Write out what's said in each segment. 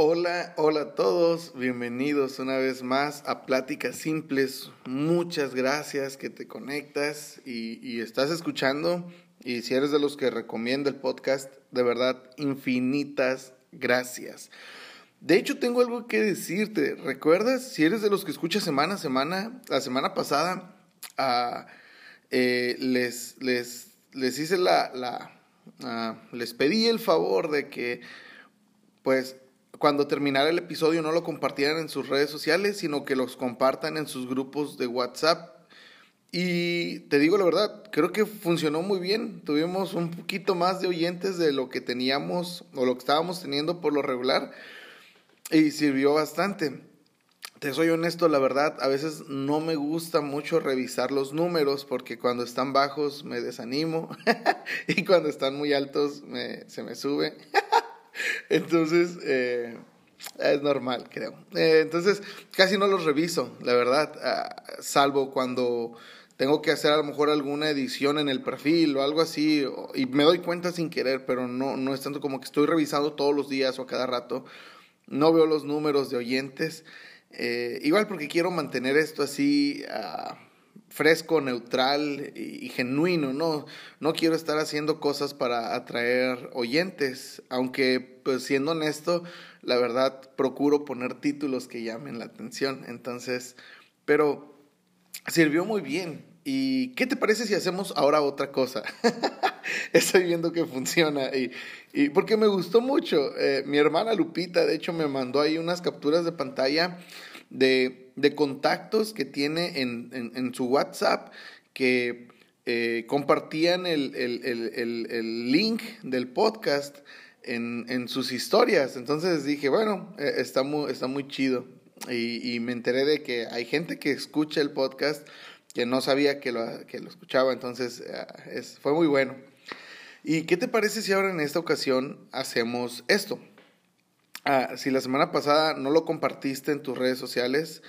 Hola, hola a todos, bienvenidos una vez más a Pláticas Simples. Muchas gracias que te conectas y, estás escuchando. Y si eres de los que recomienda el podcast, de verdad, infinitas gracias. De hecho, tengo algo que decirte. ¿Recuerdas? Si eres de los que escucha semana a semana, la semana pasada uh, eh, les, les, les hice la... la uh, les pedí el favor de que, pues, cuando terminara el episodio no lo compartieran en sus redes sociales, sino que los compartan en sus grupos de WhatsApp. Y te digo la verdad, creo que funcionó muy bien. Tuvimos un poquito más de oyentes de lo que teníamos o lo que estábamos teniendo por lo regular y sirvió bastante. Te soy honesto, la verdad, a veces no me gusta mucho revisar los números porque cuando están bajos me desanimo y cuando están muy altos se me sube. Entonces, eh, es normal, creo. Eh, entonces, casi no los reviso, la verdad, ah, salvo cuando tengo que hacer a lo mejor alguna edición en el perfil o algo así, y me doy cuenta sin querer, pero no, no es tanto como que estoy revisando todos los días o a cada rato. No veo los números de oyentes. Eh, igual porque quiero mantener esto así. Uh, fresco, neutral y, genuino, ¿no? No quiero estar haciendo cosas para atraer oyentes, aunque, pues siendo honesto, la verdad procuro poner títulos que llamen la atención, entonces, pero sirvió muy bien. ¿Y qué te parece si hacemos ahora otra cosa? Estoy viendo que funciona y, y porque me gustó mucho. Eh, mi hermana Lupita, de hecho, me mandó ahí unas capturas de pantalla de, de contactos que tiene en, en, su WhatsApp que eh, compartían el, el, el, el, link del podcast en, en, sus historias. Entonces dije, bueno, eh, está, muy, está muy chido. Y, y, me enteré de que hay gente que escucha el podcast que no sabía que lo, que lo escuchaba. Entonces eh, fue muy bueno. ¿Y qué te parece si ahora en esta ocasión hacemos esto? Ah, si la semana pasada no lo compartiste en tus redes sociales,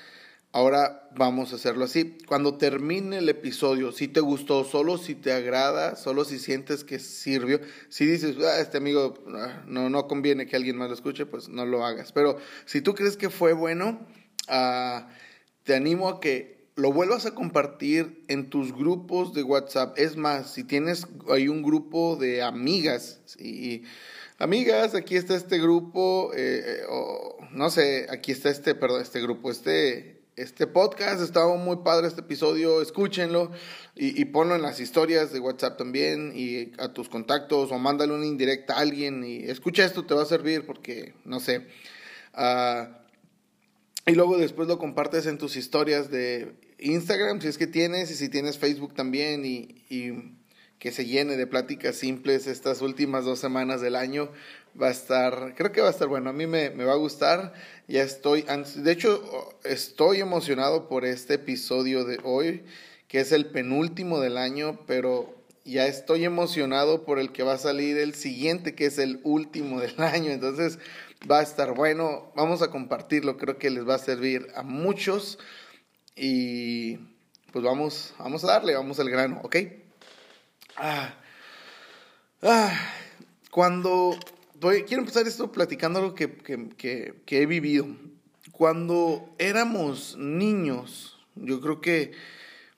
ahora vamos a hacerlo así. Cuando termine el episodio, si te gustó, solo si te agrada, solo si sientes que sirvió, si dices, ah, este amigo ah, no, no conviene que alguien más lo escuche, pues no lo hagas. Pero si tú crees que fue bueno, te animo a que lo vuelvas a compartir en tus grupos de WhatsApp. Es más, si tienes hay un grupo de amigas y amigas, aquí está este grupo, eh, eh, no sé, aquí está este, perdón, este grupo, este, este podcast, estaba muy padre este episodio, escúchenlo y, y, ponlo en las historias de WhatsApp también y a tus contactos o mándale una indirecta a alguien y escucha esto, te va a servir porque, no sé. Uh, y luego después lo compartes en tus historias de Instagram, si es que tienes, y si tienes Facebook también, y que se llene de pláticas simples estas últimas dos semanas del año. Va a estar, creo que va a estar bueno, a mí me, va a gustar. Ya estoy, de hecho, estoy emocionado por este episodio de hoy, que es el penúltimo del año, pero ya estoy emocionado por el que va a salir el siguiente, que es el último del año. Entonces va a estar bueno, vamos a compartirlo, creo que les va a servir a muchos. Y pues vamos, vamos a darle, vamos al grano, ¿ok? Ah, ah, cuando quiero empezar esto platicando algo que, que, que, he vivido. Cuando éramos niños, yo creo que,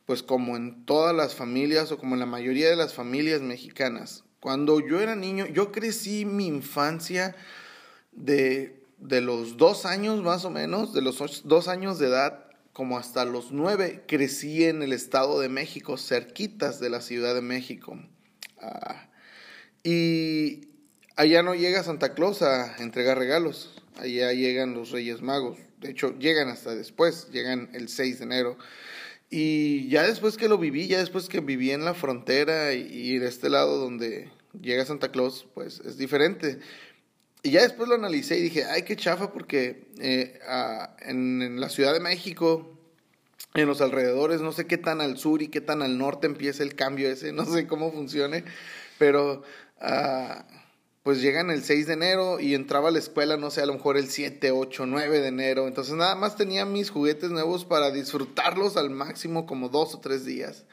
pues como en todas las familias o como en la mayoría de las familias mexicanas, cuando yo era niño, yo crecí mi infancia de, de los dos años más o menos, de los dos años de edad como hasta los nueve, crecí en el Estado de México, cerquitas de la Ciudad de México. Ah, y allá no llega Santa Claus a entregar regalos, allá llegan los Reyes Magos. De hecho, llegan hasta después, llegan el 6 de enero. Y ya después que lo viví, ya después que viví en la frontera y, de este lado donde llega Santa Claus, pues es diferente. Y ya después lo analicé y dije, ay, qué chafa, porque eh, en, la Ciudad de México, en los alrededores, no sé qué tan al sur y qué tan al norte empieza el cambio ese, no sé cómo funcione, pero ah, pues llegan el 6 de enero y entraba a la escuela, no sé, a lo mejor el 7, 8, 9 de enero, entonces nada más tenía mis juguetes nuevos para disfrutarlos al máximo como dos o tres días.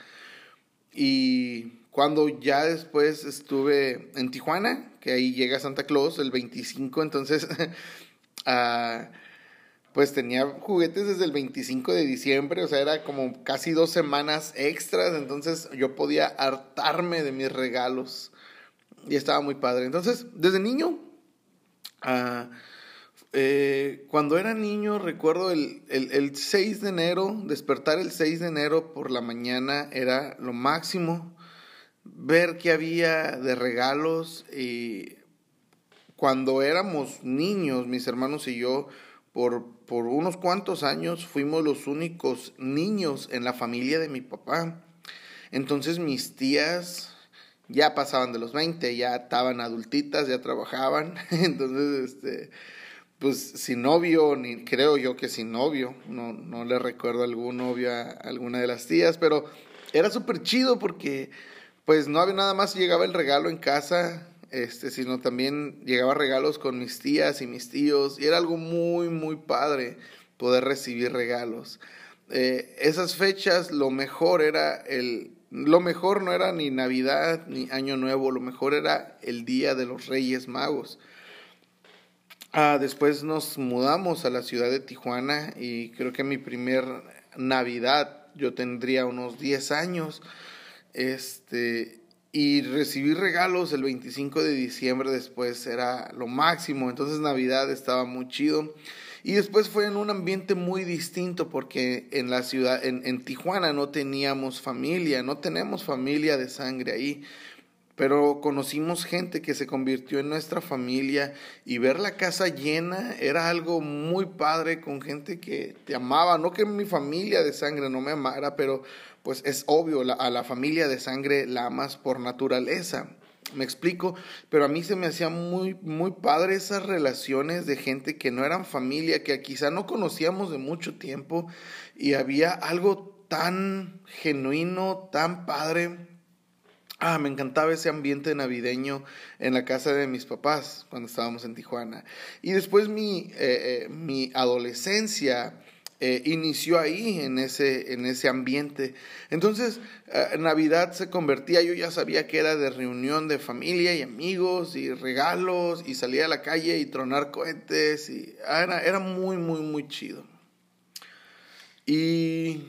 Y cuando ya después estuve en Tijuana, que ahí llega Santa Claus el 25, entonces ah, pues tenía juguetes desde el 25 de diciembre, o sea, era como casi dos semanas extras, entonces yo podía hartarme de mis regalos y estaba muy padre. Entonces, desde niño, uh, eh, cuando era niño, recuerdo el, el, el 6 de enero, despertar el 6 de enero por la mañana era lo máximo, ver qué había de regalos y cuando éramos niños, mis hermanos y yo, por, por unos cuantos años fuimos los únicos niños en la familia de mi papá. Entonces mis tías ya pasaban de los 20, ya estaban adultitas, ya trabajaban. Entonces, este, pues sin novio, ni creo yo que sin novio, no, no le recuerdo algún novio a alguna de las tías, pero era súper chido porque pues no había nada más, llegaba el regalo en casa, este, sino también llegaba regalos con mis tías y mis tíos, y era algo muy, muy padre poder recibir regalos. Eh, esas fechas, lo mejor era el, lo mejor no era ni Navidad ni Año Nuevo, lo mejor era el Día de los Reyes Magos. Ah, después nos mudamos a la ciudad de Tijuana y creo que mi primer Navidad yo tendría unos 10 años. Este, y recibir regalos el 25 de diciembre después era lo máximo. Entonces Navidad estaba muy chido. Y después fue en un ambiente muy distinto porque en la ciudad, en, en Tijuana no teníamos familia, no tenemos familia de sangre ahí pero conocimos gente que se convirtió en nuestra familia y ver la casa llena era algo muy padre con gente que te amaba, no que mi familia de sangre no me amara, pero pues es obvio, a la familia de sangre la amas por naturaleza. Me explico, pero a mí se me hacía muy, muy padre esas relaciones de gente que no eran familia, que quizá no conocíamos de mucho tiempo y había algo tan genuino, tan padre Ah, me encantaba ese ambiente navideño en la casa de mis papás cuando estábamos en Tijuana. Y después mi, eh, eh, mi adolescencia eh, inició ahí, en ese, en ese ambiente. Entonces, Navidad se convertía, yo ya sabía que era de reunión de familia y amigos y regalos y salía a la calle y tronar cohetes. Y era, era muy, muy, muy chido. Y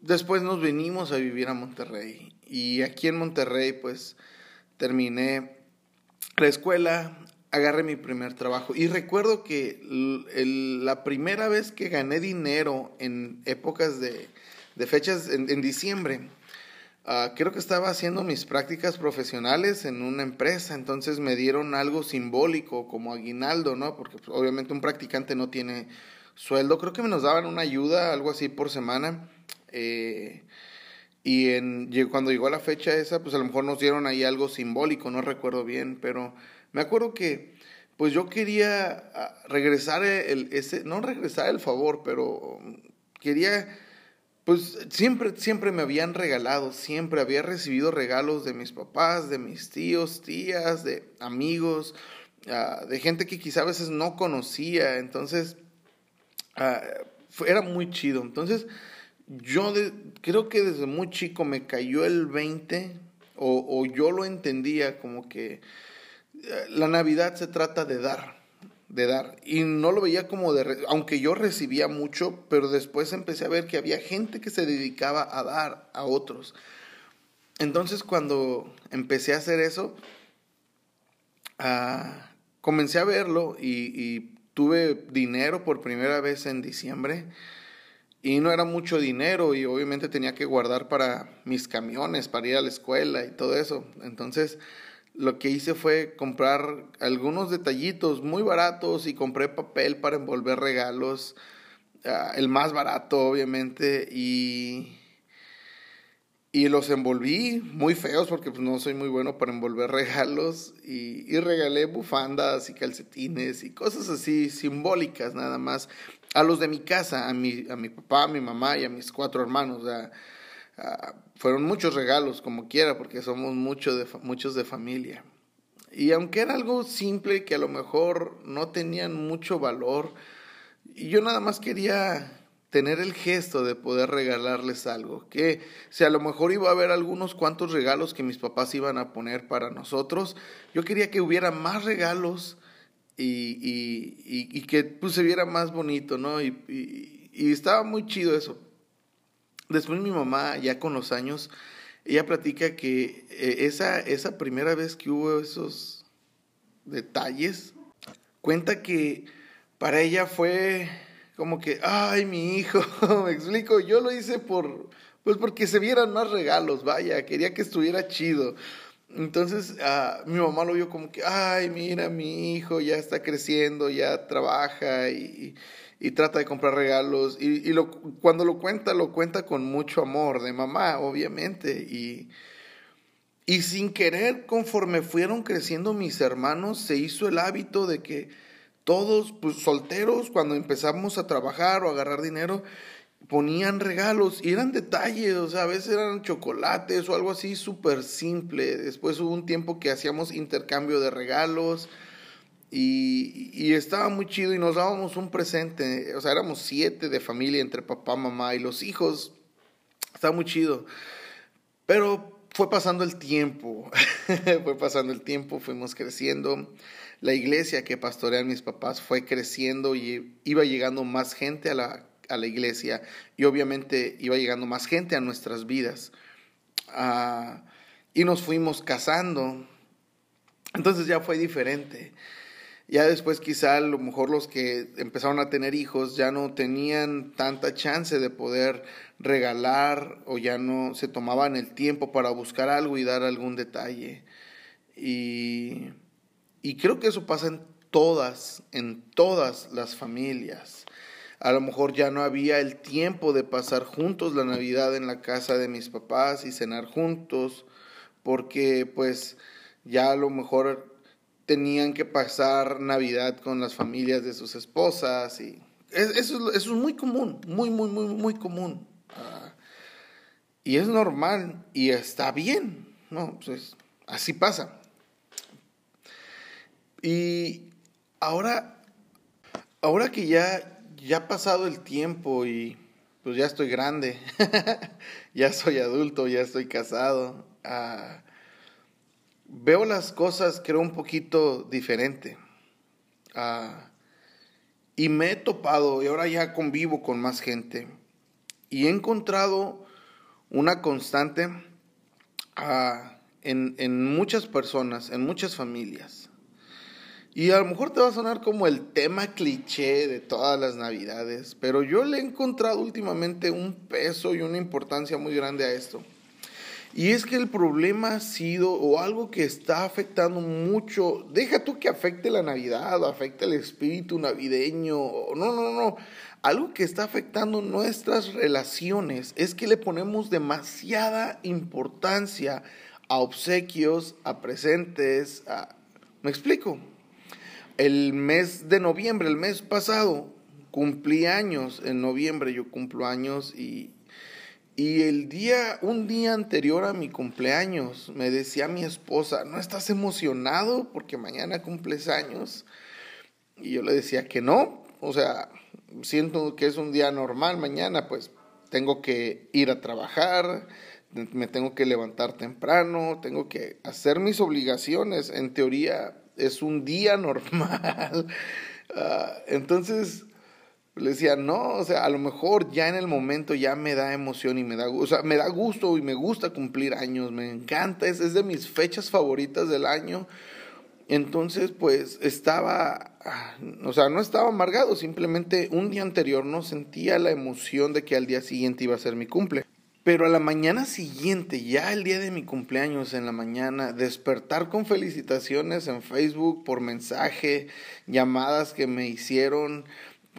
después nos venimos a vivir a Monterrey y aquí en Monterrey, pues terminé la escuela, agarré mi primer trabajo. Y recuerdo que la primera vez que gané dinero en épocas de, fechas, en, diciembre, ah, creo que estaba haciendo mis prácticas profesionales en una empresa, entonces me dieron algo simbólico como aguinaldo, ¿no? Porque pues, obviamente un practicante no tiene sueldo, creo que me nos daban una ayuda, algo así por semana. Eh, y en, cuando llegó la fecha esa, pues a lo mejor nos dieron ahí algo simbólico, no recuerdo bien, pero me acuerdo que pues yo quería ah, regresar el, ese, no regresar el favor, pero quería, pues siempre, siempre me habían regalado, siempre había recibido regalos de mis papás, de mis tíos, tías, de amigos, ah, de gente que quizá a veces no conocía, entonces ah, era muy chido. Entonces, yo creo que desde muy chico me cayó el 20 o, yo lo entendía como que la Navidad se trata de dar, de dar. Y no lo veía como de, aunque yo recibía mucho, pero después empecé a ver que había gente que se dedicaba a dar a otros. Entonces cuando empecé a hacer eso, ah, comencé a verlo y, y tuve dinero por primera vez en diciembre y no era mucho dinero y obviamente tenía que guardar para mis camiones, para ir a la escuela y todo eso. Entonces lo que hice fue comprar algunos detallitos muy baratos y compré papel para envolver regalos, ah, el más barato obviamente, y, y los envolví muy feos porque pues, no soy muy bueno para envolver regalos y, y regalé bufandas y calcetines y cosas así simbólicas nada más a los de mi casa, a mi, a mi papá, a mi mamá y a mis cuatro hermanos. Fueron muchos regalos, como quiera, porque somos mucho de, muchos de familia. Y aunque era algo simple que a lo mejor no tenían mucho valor, yo nada más quería tener el gesto de poder regalarles algo, que si a lo mejor iba a haber algunos cuantos regalos que mis papás iban a poner para nosotros, yo quería que hubiera más regalos y, y, que pues, se viera más bonito, ¿no? Y, y, estaba muy chido eso. Después mi mamá, ya con los años, ella platica que eh, esa, esa primera vez que hubo esos detalles, cuenta que para ella fue como que, ay, mi hijo, me explico, yo lo hice por, pues porque se vieran más regalos, vaya, quería que estuviera chido. Entonces ah, mi mamá lo vio como que, ay, mira, mi hijo ya está creciendo, ya trabaja y, y trata de comprar regalos. Y, lo, cuando lo cuenta, lo cuenta con mucho amor de mamá, obviamente. Y, y sin querer, conforme fueron creciendo mis hermanos, se hizo el hábito de que todos, pues solteros, cuando empezamos a trabajar o a agarrar dinero, ponían regalos y eran detalles, o sea, a veces eran chocolates o algo así súper simple. Después hubo un tiempo que hacíamos intercambio de regalos y, y, estaba muy chido y nos dábamos un presente. O sea, éramos siete de familia entre papá, mamá y los hijos. Estaba muy chido. Pero fue pasando el tiempo, fue pasando el tiempo, fuimos creciendo. La iglesia que pastorean mis papás fue creciendo y iba llegando más gente a la a la iglesia y obviamente iba llegando más gente a nuestras vidas. Ah, y nos fuimos casando. Entonces ya fue diferente. Ya después quizá a lo mejor los que empezaron a tener hijos ya no tenían tanta chance de poder regalar o ya no se tomaban el tiempo para buscar algo y dar algún detalle. Y, y creo que eso pasa en todas, en todas las familias. A lo mejor ya no había el tiempo de pasar juntos la Navidad en la casa de mis papás y cenar juntos, porque pues ya a lo mejor tenían que pasar Navidad con las familias de sus esposas y eso, es muy común, muy, muy, muy, muy común. Ah, y es normal y está bien, ¿no? Pues así pasa. Y ahora, ahora que ya ya ha pasado el tiempo y pues ya estoy grande, ya soy adulto, ya estoy casado. Ah, veo las cosas, creo, un poquito diferente. Ah, y me he topado y ahora ya convivo con más gente. Y he encontrado una constante ah, en, en muchas personas, en muchas familias. Y a lo mejor te va a sonar como el tema cliché de todas las navidades, pero yo le he encontrado últimamente un peso y una importancia muy grande a esto. Y es que el problema ha sido, o algo que está afectando mucho, deja tú que afecte la Navidad, o afecte el espíritu navideño, no, no, no, algo que está afectando nuestras relaciones es que le ponemos demasiada importancia a obsequios, a presentes, a... ¿Me explico? El mes de noviembre, el mes pasado, cumplí años, en noviembre yo cumplo años y, y el día, un día anterior a mi cumpleaños, me decía mi esposa, ¿no estás emocionado porque mañana cumples años? Y yo le decía que no, o sea, siento que es un día normal mañana, pues tengo que ir a trabajar, me tengo que levantar temprano, tengo que hacer mis obligaciones, en teoría es un día normal. Ah, entonces le decía, no, o sea, a lo mejor ya en el momento ya me da emoción y me da, o sea, me da gusto y me gusta cumplir años, me encanta, es, es de mis fechas favoritas del año. Entonces, pues estaba, ah, o sea, no estaba amargado, simplemente un día anterior no sentía la emoción de que al día siguiente iba a ser mi cumple. Pero a la mañana siguiente, ya el día de mi cumpleaños en la mañana, despertar con felicitaciones en Facebook por mensaje, llamadas que me hicieron,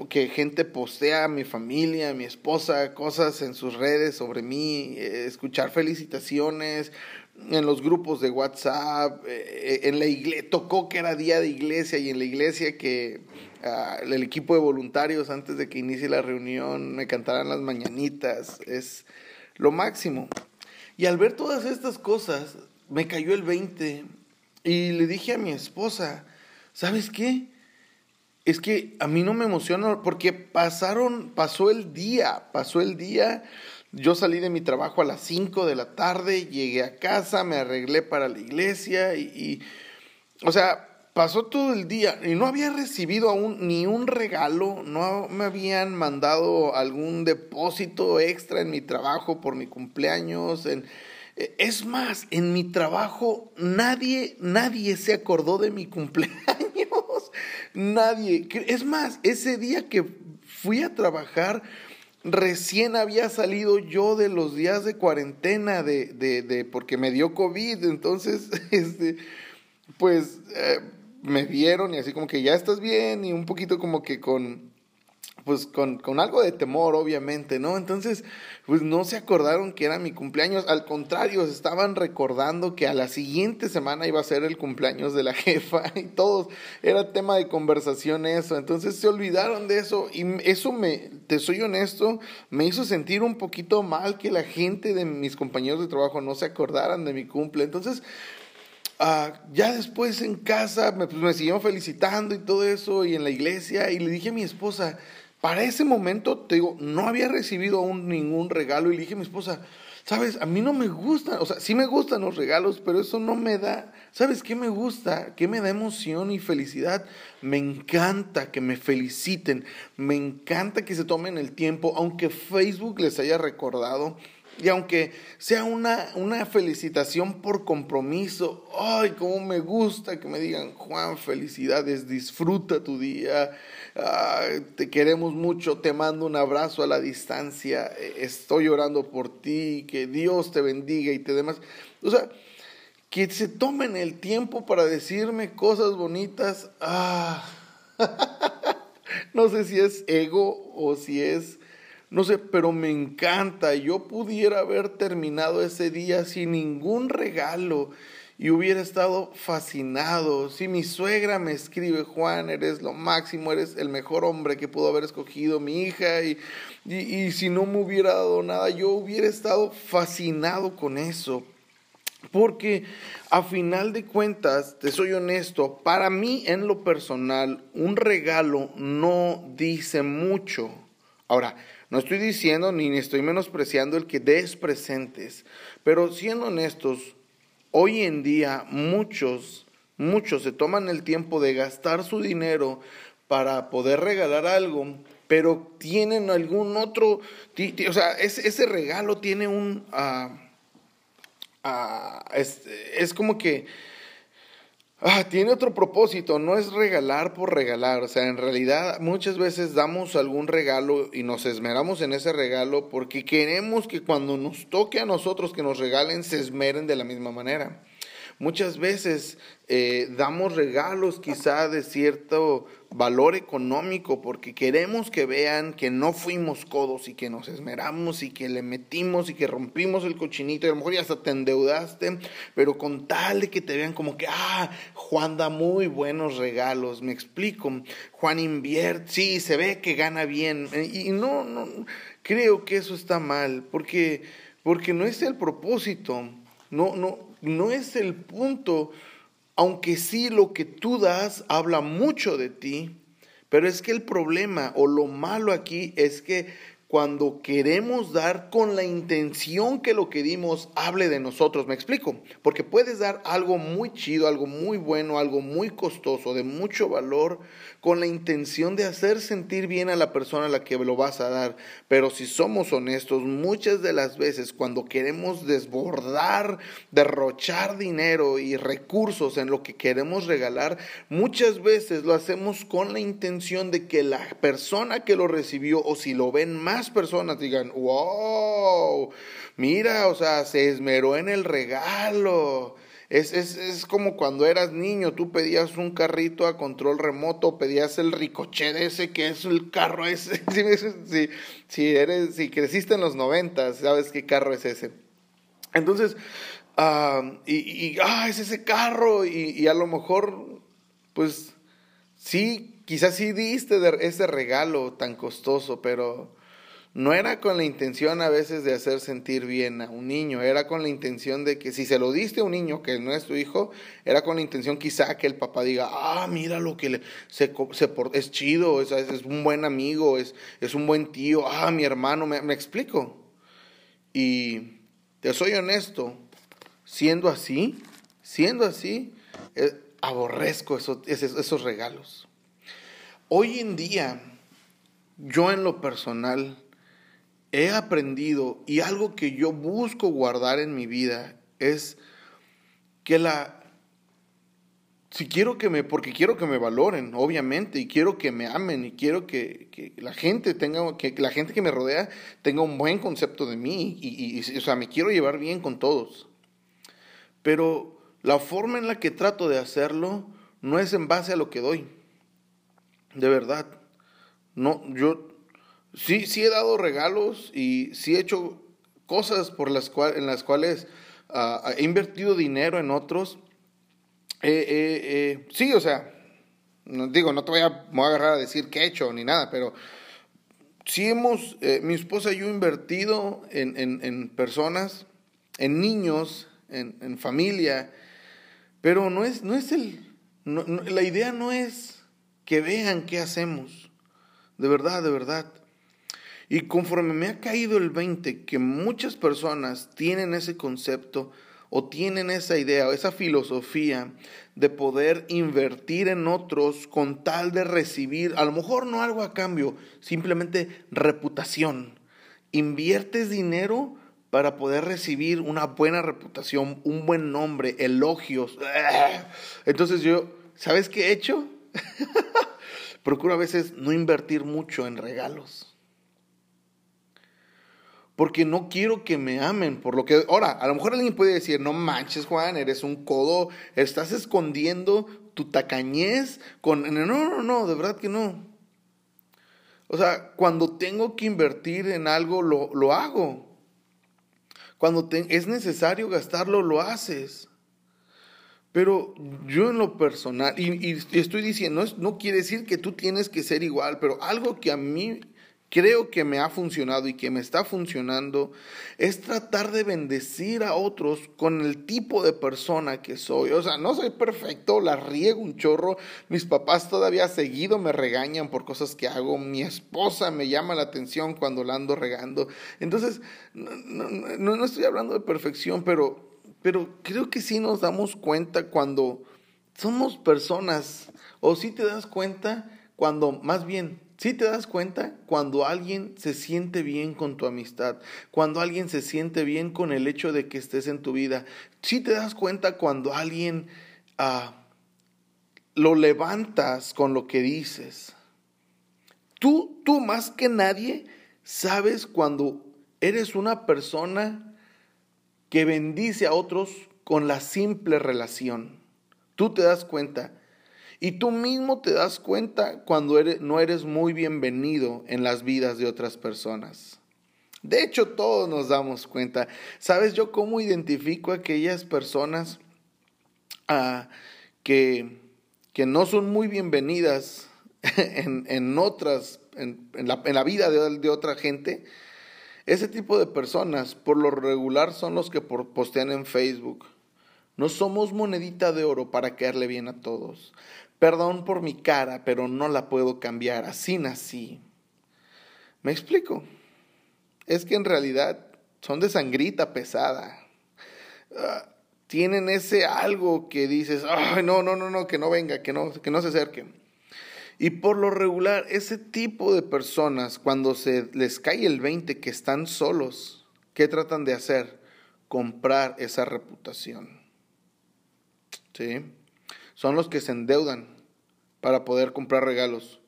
que gente postea a mi familia, a mi esposa, cosas en sus redes sobre mí, eh, escuchar felicitaciones en los grupos de WhatsApp, eh, en la iglesia, tocó que era día de iglesia y en la iglesia que ah, el equipo de voluntarios antes de que inicie la reunión me cantaran las mañanitas, es lo máximo. Y al ver todas estas cosas, me cayó el 20 y le dije a mi esposa, ¿sabes qué? Es que a mí no me emociona porque pasaron, pasó el día, pasó el día. Yo salí de mi trabajo a las 5 de la tarde, llegué a casa, me arreglé para la iglesia y, y o sea, pasó todo el día y no había recibido aún ni un regalo, no me habían mandado algún depósito extra en mi trabajo por mi cumpleaños. En, es más, en mi trabajo nadie, nadie se acordó de mi cumpleaños. Nadie. Es más, ese día que fui a trabajar, recién había salido yo de los días de cuarentena de, de porque me dio COVID. Entonces, este, pues eh, me vieron y así como que ya estás bien y un poquito como que con, pues con, con, algo de temor, obviamente, ¿no? Entonces, pues no se acordaron que era mi cumpleaños, al contrario, estaban recordando que a la siguiente semana iba a ser el cumpleaños de la jefa y todos, era tema de conversación eso, entonces se olvidaron de eso y eso me, te soy honesto, me hizo sentir un poquito mal que la gente de mis compañeros de trabajo no se acordaran de mi cumple, entonces Uh, ya después en casa me, pues siguieron felicitando y todo eso y en la iglesia y le dije a mi esposa, para ese momento, te digo, no había recibido aún ningún regalo y le dije a mi esposa, sabes, a mí no me gustan, o sea, sí me gustan los regalos, pero eso no me da, ¿sabes qué me gusta? ¿Qué me da emoción y felicidad? Me encanta que me feliciten, me encanta que se tomen el tiempo, aunque Facebook les haya recordado y aunque sea una, una felicitación por compromiso, ay, cómo me gusta que me digan, Juan, felicidades, disfruta tu día, te queremos mucho, te mando un abrazo a la distancia, e, estoy orando por ti, que Dios te bendiga y te demás. O sea, que se tomen el tiempo para decirme cosas bonitas, ah, no sé si es ego o si es no sé, pero me encanta. Yo pudiera haber terminado ese día sin ningún regalo y hubiera estado fascinado. Si mi suegra me escribe, Juan, eres lo máximo, eres el mejor hombre que pudo haber escogido mi hija y, y, si no me hubiera dado nada, yo hubiera estado fascinado con eso. Porque a final de cuentas, te soy honesto, para mí en lo personal, un regalo no dice mucho. Ahora, no estoy diciendo ni estoy menospreciando el que des presentes, pero siendo honestos, hoy en día muchos, muchos se toman el tiempo de gastar su dinero para poder regalar algo, pero tienen algún otro, o sea, ese, regalo tiene un, ah, ah, es como que Ah, tiene otro propósito, no es regalar por regalar, o sea, en realidad muchas veces damos algún regalo y nos esmeramos en ese regalo porque queremos que cuando nos toque a nosotros que nos regalen se esmeren de la misma manera. Muchas veces eh, damos regalos quizá de cierto valor económico porque queremos que vean que no fuimos codos y que nos esmeramos y que le metimos y que rompimos el cochinito y a lo mejor ya hasta te endeudaste, pero con tal de que te vean como que, ah, Juan da muy buenos regalos, me explico, Juan invierte, sí, se ve que gana bien y no, no, creo que eso está mal porque, porque no es el propósito, no, no, no es el punto, aunque sí lo que tú das habla mucho de ti, pero es que el problema o lo malo aquí es que cuando queremos dar con la intención que lo que dimos hable de nosotros. Me explico, porque puedes dar algo muy chido, algo muy bueno, algo muy costoso, de mucho valor, con la intención de hacer sentir bien a la persona a la que lo vas a dar. Pero si somos honestos, muchas de las veces cuando queremos desbordar, derrochar dinero y recursos en lo que queremos regalar, muchas veces lo hacemos con la intención de que la persona que lo recibió o si lo ven más personas digan, wow, mira, o sea, se esmeró en el regalo es, es, es, como cuando eras niño, tú pedías un carrito a control remoto, pedías el ricochet ese que es el carro ese. si, si, eres, si creciste en los noventas, sabes qué carro es ese. Entonces, y, y, ah, es ese carro, y, y, a lo mejor, pues, sí, quizás sí diste ese regalo tan costoso, pero no era con la intención a veces de hacer sentir bien a un niño, era con la intención de que si se lo diste a un niño que no es tu hijo, era con la intención quizá que el papá diga, ah, mira lo que le, se, se es chido, es, es, un buen amigo, es, es un buen tío, ah, mi hermano, me, me explico. Y te soy honesto, siendo así, siendo así, eh, aborrezco esos, esos regalos. Hoy en día, yo en lo personal, he aprendido y algo que yo busco guardar en mi vida es que la si quiero que me porque quiero que me valoren obviamente y quiero que me amen y quiero que, la gente tenga que la gente que me rodea tenga un buen concepto de mí y, y, o sea me quiero llevar bien con todos. Pero la forma en la que trato de hacerlo no es en base a lo que doy. De verdad no yo sí, sí he dado regalos y sí he hecho cosas por las cuales, en las cuales ah, he invertido dinero en otros. sí, o sea, no, digo, no te voy a, voy a agarrar a decir qué he hecho ni nada, pero sí hemos, eh, mi esposa y yo invertido en, en, en personas, en niños, en, en, familia, pero no es, no es el, la idea no es que vean qué hacemos, de verdad, de verdad. Y conforme me ha caído el 20, que muchas personas tienen ese concepto o tienen esa idea o esa filosofía de poder invertir en otros con tal de recibir, a lo mejor no algo a cambio, simplemente reputación. Inviertes dinero para poder recibir una buena reputación, un buen nombre, elogios. Entonces yo, ¿sabes qué he hecho? Procuro a veces no invertir mucho en regalos porque no quiero que me amen por lo que... Ahora, a lo mejor alguien puede decir, no manches Juan, eres un codo, estás escondiendo tu tacañez con... No, no, no, de verdad que no. O sea, cuando tengo que invertir en algo, lo, lo hago. Cuando es necesario gastarlo, lo haces. Pero yo en lo personal, y, estoy diciendo, no, no quiere decir que tú tienes que ser igual, pero algo que a mí creo que me ha funcionado y que me está funcionando es tratar de bendecir a otros con el tipo de persona que soy. O sea, no soy perfecto, la riego un chorro. Mis papás todavía seguido me regañan por cosas que hago. Mi esposa me llama la atención cuando la ando regando. Entonces, no, no, estoy hablando de perfección, pero, pero creo que sí nos damos cuenta cuando somos personas, o sí te das cuenta cuando más bien si te das cuenta cuando alguien se siente bien con tu amistad, cuando alguien se siente bien con el hecho de que estés en tu vida. Si te das cuenta cuando alguien ah, lo levantas con lo que dices. Tú, tú más que nadie sabes cuando eres una persona que bendice a otros con la simple relación. Tú te das cuenta. Y tú mismo te das cuenta cuando eres, no eres muy bienvenido en las vidas de otras personas. De hecho, todos nos damos cuenta. ¿Sabes yo cómo identifico a aquellas personas ah, que, que, no son muy bienvenidas en, en otras, en, la, en, la, vida de, de otra gente? Ese tipo de personas, por lo regular, son los que postean en Facebook. No somos monedita de oro para caerle bien a todos. Perdón por mi cara, pero no la puedo cambiar. Así nací. ¿Me explico? Es que en realidad son de sangrita pesada. Ah, tienen ese algo que dices, ay, no, no, no, no, que no venga, que no, que no se acerque. Y por lo regular, ese tipo de personas, cuando se les cae el 20 que están solos, ¿qué tratan de hacer? Comprar esa reputación. ¿Sí? Son los que se endeudan para poder comprar regalos.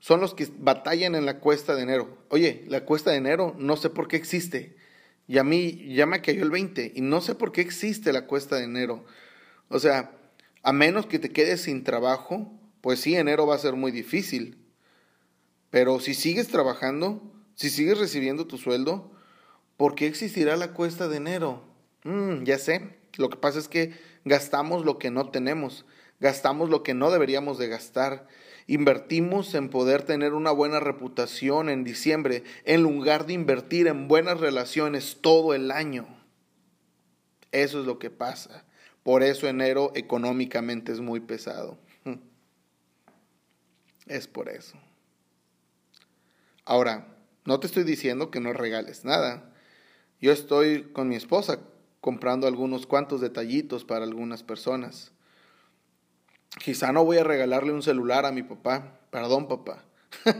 Son los que batallan en la cuesta de enero. Oye, la cuesta de enero no sé por qué existe. Y a mí ya me cayó el 20 y no sé por qué existe la cuesta de enero. O sea, a menos que te quedes sin trabajo, pues sí, enero va a ser muy difícil. Pero si sigues trabajando, si sigues recibiendo tu sueldo, ¿por qué existirá la cuesta de enero? Mm, ya sé, lo que pasa es que gastamos lo que no tenemos gastamos lo que no deberíamos de gastar, invertimos en poder tener una buena reputación en diciembre, en lugar de invertir en buenas relaciones todo el año. Eso es lo que pasa. Por eso enero económicamente es muy pesado. Es por eso. Ahora, no te estoy diciendo que no regales nada. Yo estoy con mi esposa comprando algunos cuantos detallitos para algunas personas. Quizá no voy a regalarle un celular a mi papá. Perdón, papá.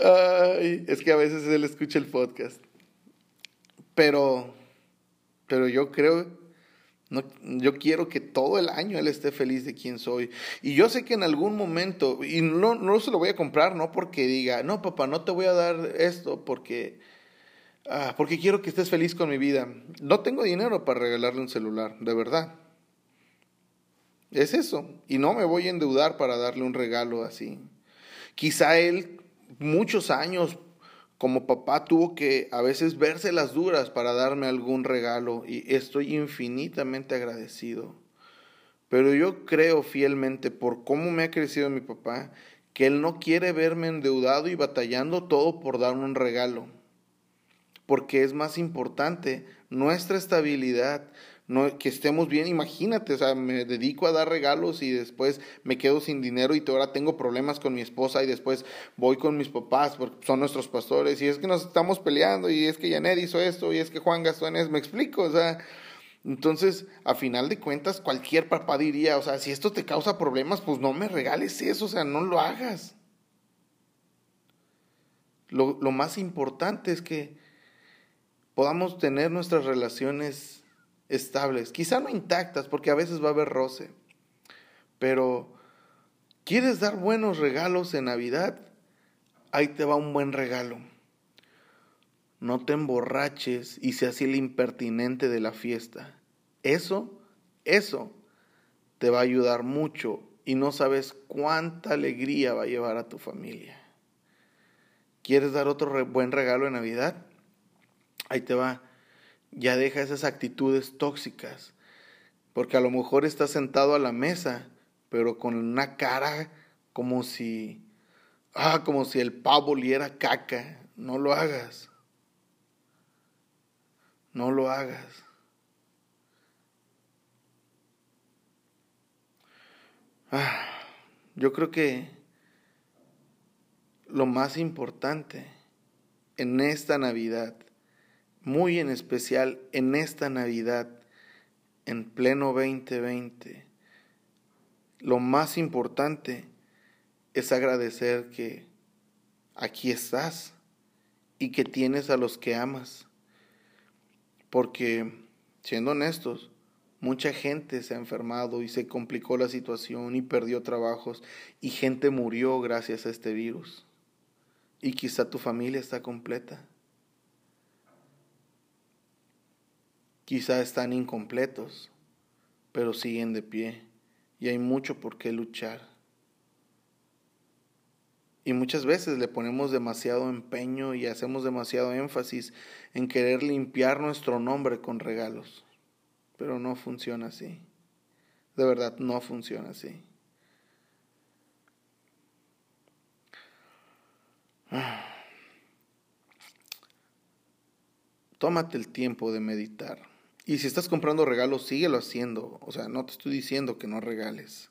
es que a veces él escucha el podcast. Pero, pero yo creo, no, yo quiero que todo el año él esté feliz de quien soy. Y yo sé que en algún momento, y no, no se lo voy a comprar, no porque diga, no papá, no te voy a dar esto porque, ah, porque quiero que estés feliz con mi vida. No tengo dinero para regalarle un celular, de verdad. Es eso. Y no me voy a endeudar para darle un regalo así. Quizá él muchos años como papá tuvo que a veces verse las duras para darme algún regalo y estoy infinitamente agradecido. Pero yo creo fielmente por cómo me ha crecido mi papá que él no quiere verme endeudado y batallando todo por darme un regalo. Porque es más importante nuestra estabilidad, que estemos bien, imagínate, o sea, me dedico a dar regalos y después me quedo sin dinero y ahora tengo problemas con mi esposa y después voy con mis papás porque son nuestros pastores y es que nos estamos peleando y es que Janet hizo esto y es que Juan gastó en eso, me explico, o sea, entonces, a final de cuentas, cualquier papá diría, o sea, si esto te causa problemas, pues no me regales eso, o sea, no lo hagas. Lo, lo más importante es que podamos tener nuestras relaciones estables, quizá no intactas, porque a veces va a haber roce, pero ¿quieres dar buenos regalos en Navidad? Ahí te va un buen regalo. No te emborraches y seas el impertinente de la fiesta. Eso, eso te va a ayudar mucho y no sabes cuánta alegría va a llevar a tu familia. ¿Quieres dar otro buen regalo en Navidad? Ahí te va ya deja esas actitudes tóxicas, porque a lo mejor estás sentado a la mesa, pero con una cara como si, ah, como si el pavo oliera caca. No lo hagas. No lo hagas. Ah, yo creo que lo más importante en esta Navidad muy en especial en esta Navidad, en pleno 2020, lo más importante es agradecer que aquí estás y que tienes a los que amas. Porque, siendo honestos, mucha gente se ha enfermado y se complicó la situación y perdió trabajos y gente murió gracias a este virus. Y quizá tu familia está completa. Quizá están incompletos, pero siguen de pie y hay mucho por qué luchar. Y muchas veces le ponemos demasiado empeño y hacemos demasiado énfasis en querer limpiar nuestro nombre con regalos. Pero no funciona así. De verdad, no funciona así. Tómate el tiempo de meditar. Y si estás comprando regalos, síguelo haciendo. O sea, no te estoy diciendo que no regales.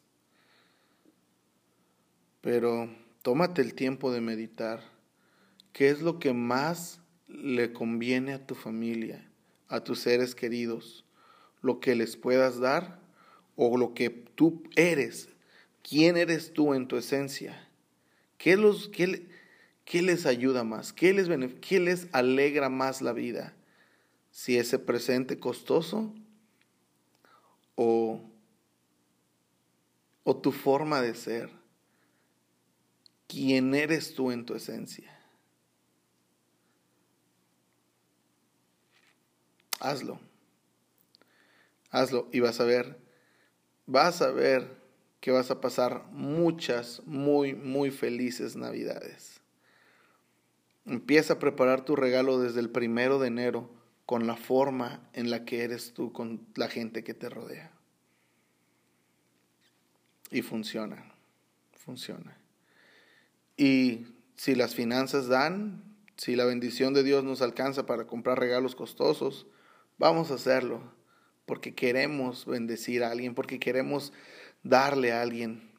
Pero tómate el tiempo de meditar. ¿Qué es lo que más le conviene a tu familia, a tus seres queridos? Lo que les puedas dar o lo que tú eres. ¿Quién eres tú en tu esencia? ¿Qué, los, qué, qué les ayuda más? ¿Qué les, ¿Qué les alegra más la vida? Si ese presente costoso o, o tu forma de ser, quién eres tú en tu esencia. Hazlo. Hazlo y vas a ver, vas a ver que vas a pasar muchas, muy, muy felices navidades. Empieza a preparar tu regalo desde el primero de enero con la forma en la que eres tú con la gente que te rodea. Y funciona, funciona. Y si las finanzas dan, si la bendición de Dios nos alcanza para comprar regalos costosos, vamos a hacerlo, porque queremos bendecir a alguien, porque queremos darle a alguien,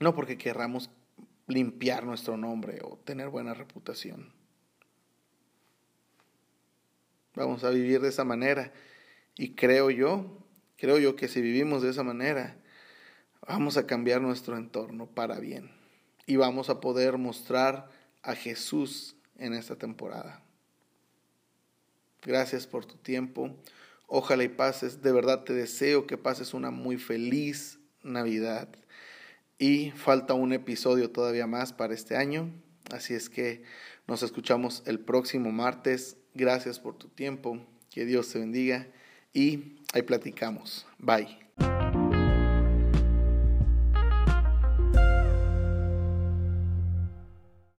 no porque querramos limpiar nuestro nombre o tener buena reputación. Vamos a vivir de esa manera. Y creo yo Creo yo que si vivimos de esa manera, vamos a cambiar nuestro entorno para bien y vamos a poder mostrar a Jesús en esta temporada. Gracias por tu tiempo. Ojalá y pases, de verdad te deseo que pases una muy feliz Navidad. Y falta un episodio todavía más para este año. Así es que nos escuchamos el próximo martes. Gracias por tu tiempo. Que Dios te bendiga. Y ahí platicamos. Bye.